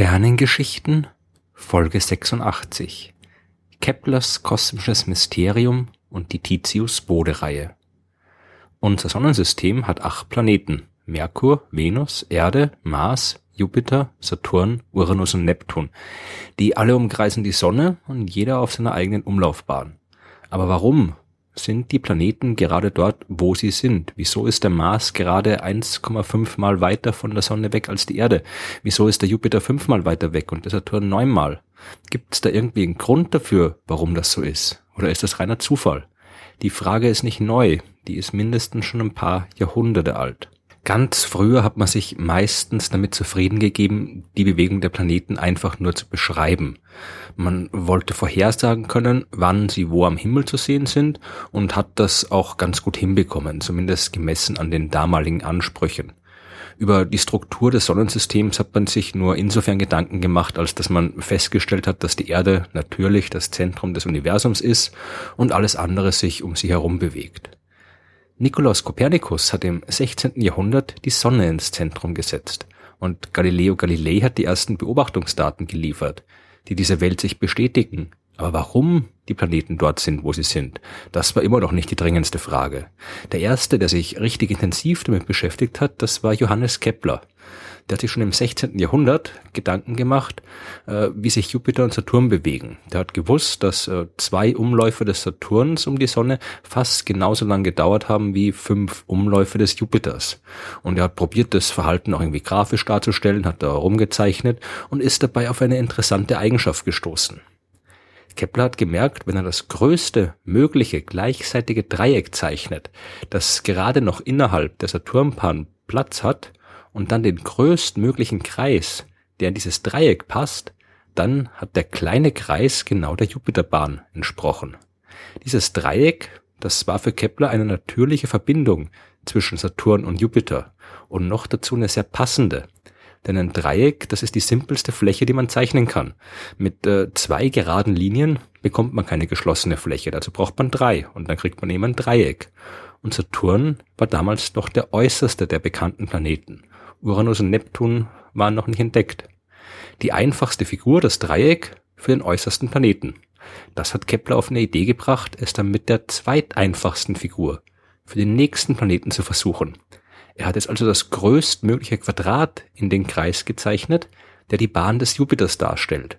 Sternengeschichten Folge 86 Keplers kosmisches Mysterium und die Titius-Bode-Reihe Unser Sonnensystem hat acht Planeten Merkur, Venus, Erde, Mars, Jupiter, Saturn, Uranus und Neptun. Die alle umkreisen die Sonne und jeder auf seiner eigenen Umlaufbahn. Aber warum sind die Planeten gerade dort, wo sie sind? Wieso ist der Mars gerade 1,5 mal weiter von der Sonne weg als die Erde? Wieso ist der Jupiter fünfmal weiter weg und der Saturn neunmal? Gibt es da irgendwie einen Grund dafür, warum das so ist? Oder ist das reiner Zufall? Die Frage ist nicht neu, die ist mindestens schon ein paar Jahrhunderte alt. Ganz früher hat man sich meistens damit zufrieden gegeben, die Bewegung der Planeten einfach nur zu beschreiben. Man wollte vorhersagen können, wann sie wo am Himmel zu sehen sind und hat das auch ganz gut hinbekommen, zumindest gemessen an den damaligen Ansprüchen. Über die Struktur des Sonnensystems hat man sich nur insofern Gedanken gemacht, als dass man festgestellt hat, dass die Erde natürlich das Zentrum des Universums ist und alles andere sich um sie herum bewegt. Nikolaus Kopernikus hat im 16. Jahrhundert die Sonne ins Zentrum gesetzt und Galileo Galilei hat die ersten Beobachtungsdaten geliefert, die diese Welt sich bestätigen. Aber warum die Planeten dort sind, wo sie sind, das war immer noch nicht die dringendste Frage. Der erste, der sich richtig intensiv damit beschäftigt hat, das war Johannes Kepler der hat sich schon im 16. Jahrhundert Gedanken gemacht, äh, wie sich Jupiter und Saturn bewegen. Der hat gewusst, dass äh, zwei Umläufe des Saturns um die Sonne fast genauso lang gedauert haben wie fünf Umläufe des Jupiters. Und er hat probiert, das Verhalten auch irgendwie grafisch darzustellen, hat da rumgezeichnet und ist dabei auf eine interessante Eigenschaft gestoßen. Kepler hat gemerkt, wenn er das größte mögliche gleichseitige Dreieck zeichnet, das gerade noch innerhalb der Saturnbahn Platz hat, und dann den größtmöglichen Kreis, der in dieses Dreieck passt, dann hat der kleine Kreis genau der Jupiterbahn entsprochen. Dieses Dreieck, das war für Kepler eine natürliche Verbindung zwischen Saturn und Jupiter und noch dazu eine sehr passende. Denn ein Dreieck, das ist die simpelste Fläche, die man zeichnen kann. Mit äh, zwei geraden Linien bekommt man keine geschlossene Fläche, dazu braucht man drei und dann kriegt man eben ein Dreieck. Und Saturn war damals noch der äußerste der bekannten Planeten. Uranus und Neptun waren noch nicht entdeckt. Die einfachste Figur, das Dreieck, für den äußersten Planeten. Das hat Kepler auf eine Idee gebracht, es dann mit der zweiteinfachsten Figur für den nächsten Planeten zu versuchen. Er hat jetzt also das größtmögliche Quadrat in den Kreis gezeichnet, der die Bahn des Jupiters darstellt.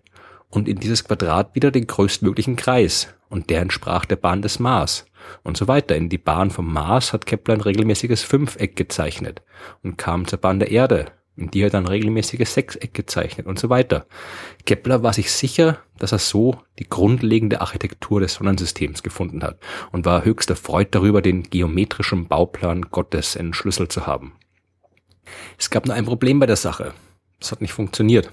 Und in dieses Quadrat wieder den größtmöglichen Kreis. Und der entsprach der Bahn des Mars und so weiter. In die Bahn vom Mars hat Kepler ein regelmäßiges Fünfeck gezeichnet und kam zur Bahn der Erde, in die er dann regelmäßiges Sechseck gezeichnet und so weiter. Kepler war sich sicher, dass er so die grundlegende Architektur des Sonnensystems gefunden hat und war höchst erfreut darüber, den geometrischen Bauplan Gottes entschlüsselt zu haben. Es gab nur ein Problem bei der Sache. Es hat nicht funktioniert.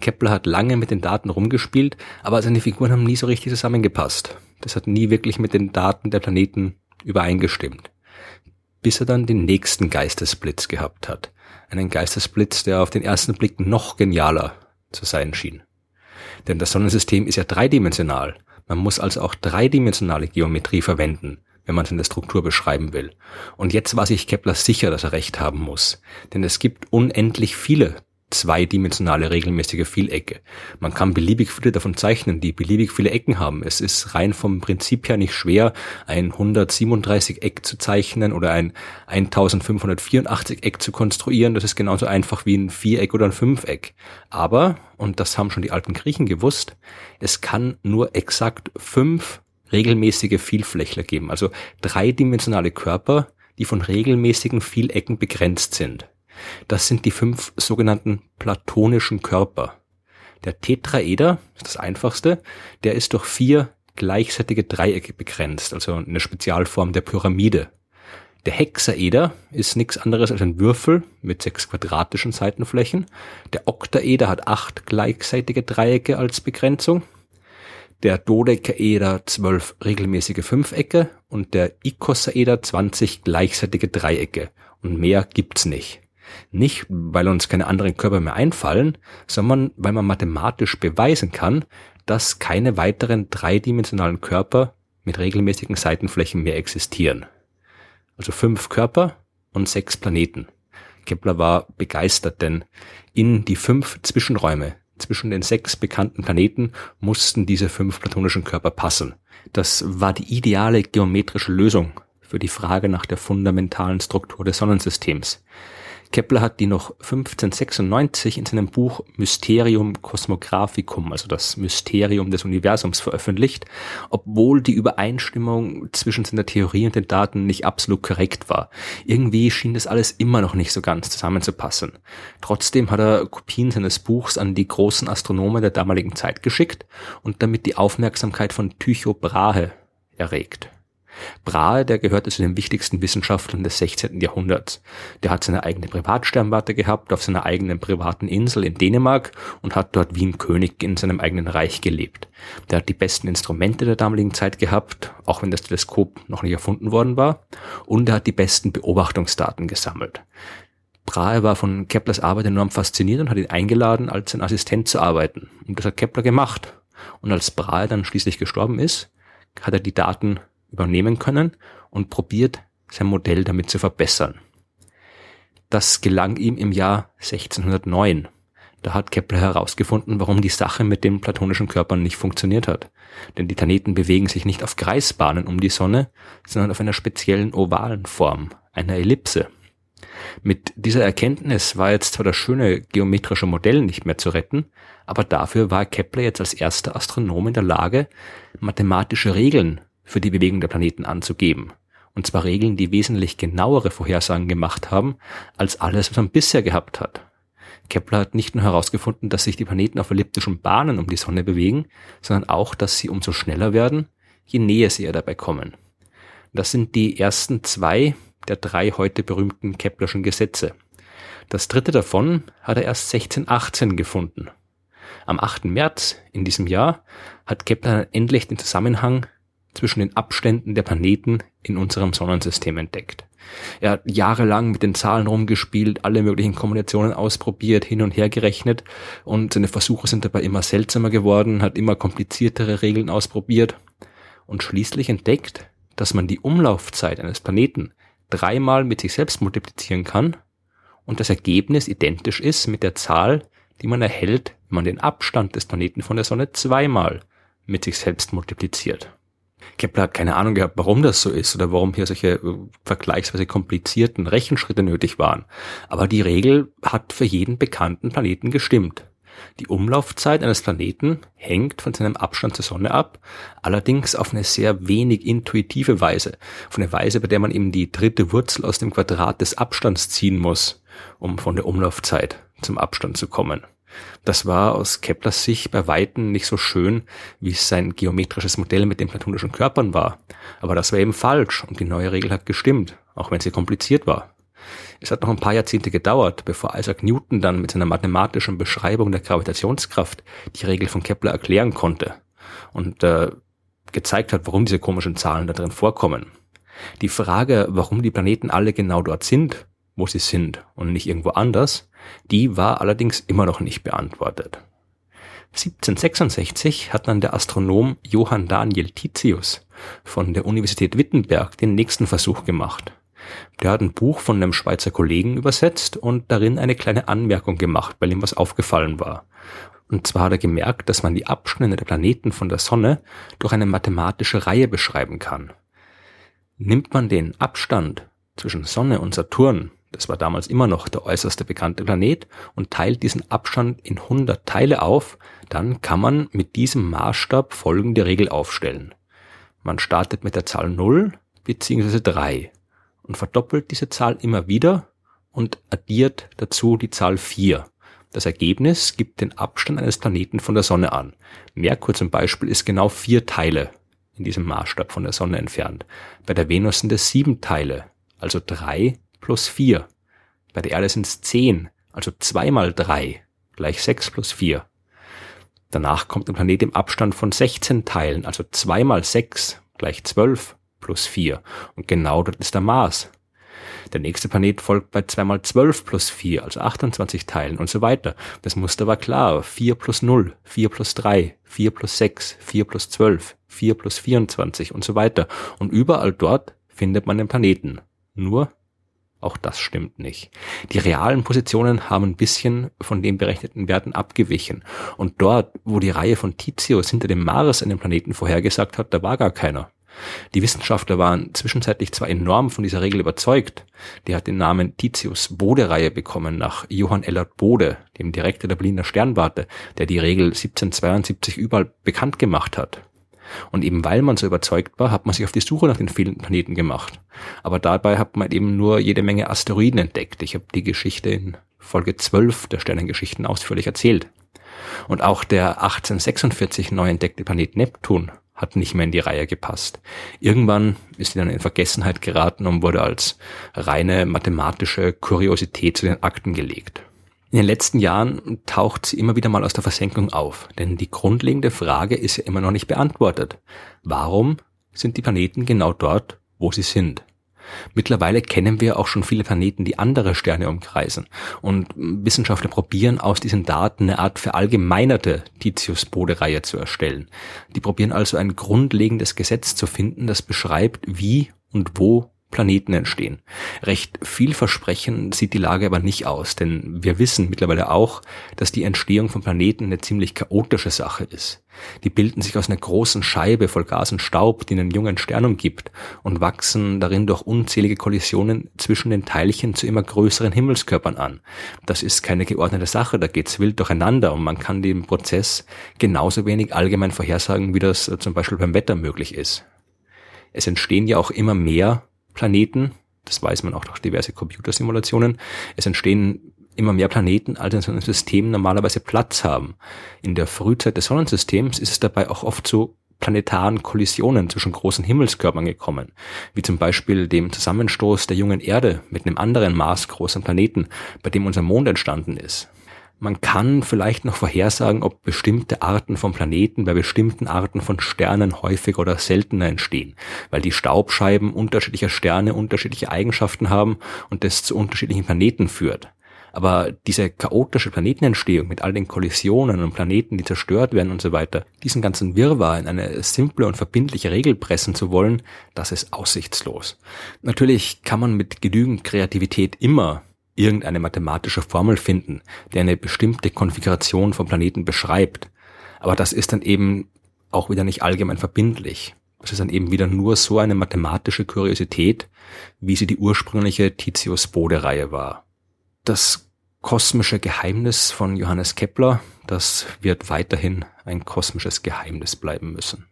Kepler hat lange mit den Daten rumgespielt, aber seine Figuren haben nie so richtig zusammengepasst. Das hat nie wirklich mit den Daten der Planeten übereingestimmt. Bis er dann den nächsten Geistesblitz gehabt hat. Einen Geistesblitz, der auf den ersten Blick noch genialer zu sein schien. Denn das Sonnensystem ist ja dreidimensional. Man muss also auch dreidimensionale Geometrie verwenden, wenn man seine Struktur beschreiben will. Und jetzt war sich Kepler sicher, dass er recht haben muss. Denn es gibt unendlich viele zweidimensionale regelmäßige Vielecke. Man kann beliebig viele davon zeichnen, die beliebig viele Ecken haben. Es ist rein vom Prinzip her nicht schwer, ein 137 Eck zu zeichnen oder ein 1584 Eck zu konstruieren. Das ist genauso einfach wie ein Viereck oder ein Fünfeck. Aber, und das haben schon die alten Griechen gewusst, es kann nur exakt fünf regelmäßige Vielflächler geben, also dreidimensionale Körper, die von regelmäßigen Vielecken begrenzt sind. Das sind die fünf sogenannten platonischen Körper. Der Tetraeder ist das einfachste, der ist durch vier gleichseitige Dreiecke begrenzt, also eine Spezialform der Pyramide. Der Hexaeder ist nichts anderes als ein Würfel mit sechs quadratischen Seitenflächen. Der Oktaeder hat acht gleichseitige Dreiecke als Begrenzung. Der Dodekaeder zwölf regelmäßige Fünfecke und der Ikosaeder zwanzig gleichseitige Dreiecke. Und mehr gibt's nicht. Nicht, weil uns keine anderen Körper mehr einfallen, sondern weil man mathematisch beweisen kann, dass keine weiteren dreidimensionalen Körper mit regelmäßigen Seitenflächen mehr existieren. Also fünf Körper und sechs Planeten. Kepler war begeistert, denn in die fünf Zwischenräume zwischen den sechs bekannten Planeten mussten diese fünf platonischen Körper passen. Das war die ideale geometrische Lösung für die Frage nach der fundamentalen Struktur des Sonnensystems. Kepler hat die noch 1596 in seinem Buch Mysterium Cosmographicum, also das Mysterium des Universums, veröffentlicht, obwohl die Übereinstimmung zwischen seiner Theorie und den Daten nicht absolut korrekt war. Irgendwie schien das alles immer noch nicht so ganz zusammenzupassen. Trotzdem hat er Kopien seines Buchs an die großen Astronomen der damaligen Zeit geschickt und damit die Aufmerksamkeit von Tycho Brahe erregt. Brahe, der gehörte zu den wichtigsten Wissenschaftlern des 16. Jahrhunderts. Der hat seine eigene Privatsternwarte gehabt auf seiner eigenen privaten Insel in Dänemark und hat dort wie ein König in seinem eigenen Reich gelebt. Der hat die besten Instrumente der damaligen Zeit gehabt, auch wenn das Teleskop noch nicht erfunden worden war, und er hat die besten Beobachtungsdaten gesammelt. Brahe war von Keplers Arbeit enorm fasziniert und hat ihn eingeladen, als sein Assistent zu arbeiten. Und das hat Kepler gemacht. Und als Brahe dann schließlich gestorben ist, hat er die Daten übernehmen können und probiert, sein Modell damit zu verbessern. Das gelang ihm im Jahr 1609. Da hat Kepler herausgefunden, warum die Sache mit den platonischen Körpern nicht funktioniert hat. Denn die Planeten bewegen sich nicht auf Kreisbahnen um die Sonne, sondern auf einer speziellen ovalen Form, einer Ellipse. Mit dieser Erkenntnis war jetzt zwar das schöne geometrische Modell nicht mehr zu retten, aber dafür war Kepler jetzt als erster Astronom in der Lage, mathematische Regeln für die Bewegung der Planeten anzugeben. Und zwar Regeln, die wesentlich genauere Vorhersagen gemacht haben, als alles, was man bisher gehabt hat. Kepler hat nicht nur herausgefunden, dass sich die Planeten auf elliptischen Bahnen um die Sonne bewegen, sondern auch, dass sie umso schneller werden, je näher sie ihr dabei kommen. Das sind die ersten zwei der drei heute berühmten Keplerschen Gesetze. Das dritte davon hat er erst 1618 gefunden. Am 8. März in diesem Jahr hat Kepler endlich den Zusammenhang zwischen den Abständen der Planeten in unserem Sonnensystem entdeckt. Er hat jahrelang mit den Zahlen rumgespielt, alle möglichen Kombinationen ausprobiert, hin und her gerechnet und seine Versuche sind dabei immer seltsamer geworden, hat immer kompliziertere Regeln ausprobiert und schließlich entdeckt, dass man die Umlaufzeit eines Planeten dreimal mit sich selbst multiplizieren kann und das Ergebnis identisch ist mit der Zahl, die man erhält, wenn man den Abstand des Planeten von der Sonne zweimal mit sich selbst multipliziert. Kepler hat keine Ahnung gehabt, warum das so ist oder warum hier solche äh, vergleichsweise komplizierten Rechenschritte nötig waren. Aber die Regel hat für jeden bekannten Planeten gestimmt. Die Umlaufzeit eines Planeten hängt von seinem Abstand zur Sonne ab, allerdings auf eine sehr wenig intuitive Weise, auf eine Weise, bei der man eben die dritte Wurzel aus dem Quadrat des Abstands ziehen muss, um von der Umlaufzeit zum Abstand zu kommen. Das war aus Keplers Sicht bei Weitem nicht so schön, wie sein geometrisches Modell mit den platonischen Körpern war. Aber das war eben falsch und die neue Regel hat gestimmt, auch wenn sie kompliziert war. Es hat noch ein paar Jahrzehnte gedauert, bevor Isaac Newton dann mit seiner mathematischen Beschreibung der Gravitationskraft die Regel von Kepler erklären konnte und äh, gezeigt hat, warum diese komischen Zahlen da drin vorkommen. Die Frage, warum die Planeten alle genau dort sind, wo sie sind und nicht irgendwo anders, die war allerdings immer noch nicht beantwortet. 1766 hat dann der Astronom Johann Daniel Titius von der Universität Wittenberg den nächsten Versuch gemacht. Der hat ein Buch von einem Schweizer Kollegen übersetzt und darin eine kleine Anmerkung gemacht, weil ihm was aufgefallen war. Und zwar hat er gemerkt, dass man die Abstände der Planeten von der Sonne durch eine mathematische Reihe beschreiben kann. Nimmt man den Abstand zwischen Sonne und Saturn das war damals immer noch der äußerste bekannte Planet, und teilt diesen Abstand in 100 Teile auf, dann kann man mit diesem Maßstab folgende Regel aufstellen. Man startet mit der Zahl 0 bzw. 3 und verdoppelt diese Zahl immer wieder und addiert dazu die Zahl 4. Das Ergebnis gibt den Abstand eines Planeten von der Sonne an. Merkur zum Beispiel ist genau vier Teile in diesem Maßstab von der Sonne entfernt. Bei der Venus sind es sieben Teile, also drei plus 4. Bei der Erde sind es 10, also 2 mal 3 gleich 6 plus 4. Danach kommt ein Planet im Abstand von 16 Teilen, also 2 mal 6 gleich 12 plus 4. Und genau dort ist der Mars. Der nächste Planet folgt bei 2 mal 12 plus 4, also 28 Teilen und so weiter. Das Muster war klar. 4 plus 0, 4 plus 3, 4 plus 6, 4 plus 12, 4 plus 24 und so weiter. Und überall dort findet man den Planeten. Nur Auch das stimmt nicht. Die realen Positionen haben ein bisschen von den berechneten Werten abgewichen. Und dort, wo die Reihe von Titius hinter dem Mars einen Planeten vorhergesagt hat, da war gar keiner. Die Wissenschaftler waren zwischenzeitlich zwar enorm von dieser Regel überzeugt, die hat den Namen Titius-Bode-Reihe bekommen nach Johann Ellert Bode, dem Direktor der Berliner Sternwarte, der die Regel 1772 überall bekannt gemacht hat. Und eben weil man so überzeugt war, hat man sich auf die Suche nach den fehlenden Planeten gemacht. Aber dabei hat man eben nur jede Menge Asteroiden entdeckt. Ich habe die Geschichte in Folge 12 der Sternengeschichten ausführlich erzählt. Und auch der 1846 neu entdeckte Planet Neptun hat nicht mehr in die Reihe gepasst. Irgendwann ist sie dann in Vergessenheit geraten und wurde als reine mathematische Kuriosität zu den Akten gelegt. In den letzten Jahren taucht sie immer wieder mal aus der Versenkung auf, denn die grundlegende Frage ist ja immer noch nicht beantwortet. Warum sind die Planeten genau dort, wo sie sind? Mittlerweile kennen wir auch schon viele Planeten, die andere Sterne umkreisen. Und Wissenschaftler probieren aus diesen Daten eine Art verallgemeinerte Titius-Bode-Reihe zu erstellen. Die probieren also ein grundlegendes Gesetz zu finden, das beschreibt, wie und wo Planeten entstehen. Recht vielversprechend sieht die Lage aber nicht aus, denn wir wissen mittlerweile auch, dass die Entstehung von Planeten eine ziemlich chaotische Sache ist. Die bilden sich aus einer großen Scheibe voll Gas und Staub, die einen jungen Stern umgibt und wachsen darin durch unzählige Kollisionen zwischen den Teilchen zu immer größeren Himmelskörpern an. Das ist keine geordnete Sache, da geht's wild durcheinander und man kann den Prozess genauso wenig allgemein vorhersagen, wie das zum Beispiel beim Wetter möglich ist. Es entstehen ja auch immer mehr Planeten. Das weiß man auch durch diverse Computersimulationen. Es entstehen immer mehr Planeten, als in so einem System normalerweise Platz haben. In der Frühzeit des Sonnensystems ist es dabei auch oft zu planetaren Kollisionen zwischen großen Himmelskörpern gekommen, wie zum Beispiel dem Zusammenstoß der jungen Erde mit einem anderen maßgroßen Planeten, bei dem unser Mond entstanden ist. Man kann vielleicht noch vorhersagen, ob bestimmte Arten von Planeten bei bestimmten Arten von Sternen häufiger oder seltener entstehen, weil die Staubscheiben unterschiedlicher Sterne unterschiedliche Eigenschaften haben und das zu unterschiedlichen Planeten führt. Aber diese chaotische Planetenentstehung mit all den Kollisionen und Planeten, die zerstört werden und so weiter, diesen ganzen Wirrwarr in eine simple und verbindliche Regel pressen zu wollen, das ist aussichtslos. Natürlich kann man mit genügend Kreativität immer irgendeine mathematische Formel finden, der eine bestimmte Konfiguration von Planeten beschreibt. Aber das ist dann eben auch wieder nicht allgemein verbindlich. Das ist dann eben wieder nur so eine mathematische Kuriosität, wie sie die ursprüngliche Titius-Bode-Reihe war. Das kosmische Geheimnis von Johannes Kepler, das wird weiterhin ein kosmisches Geheimnis bleiben müssen.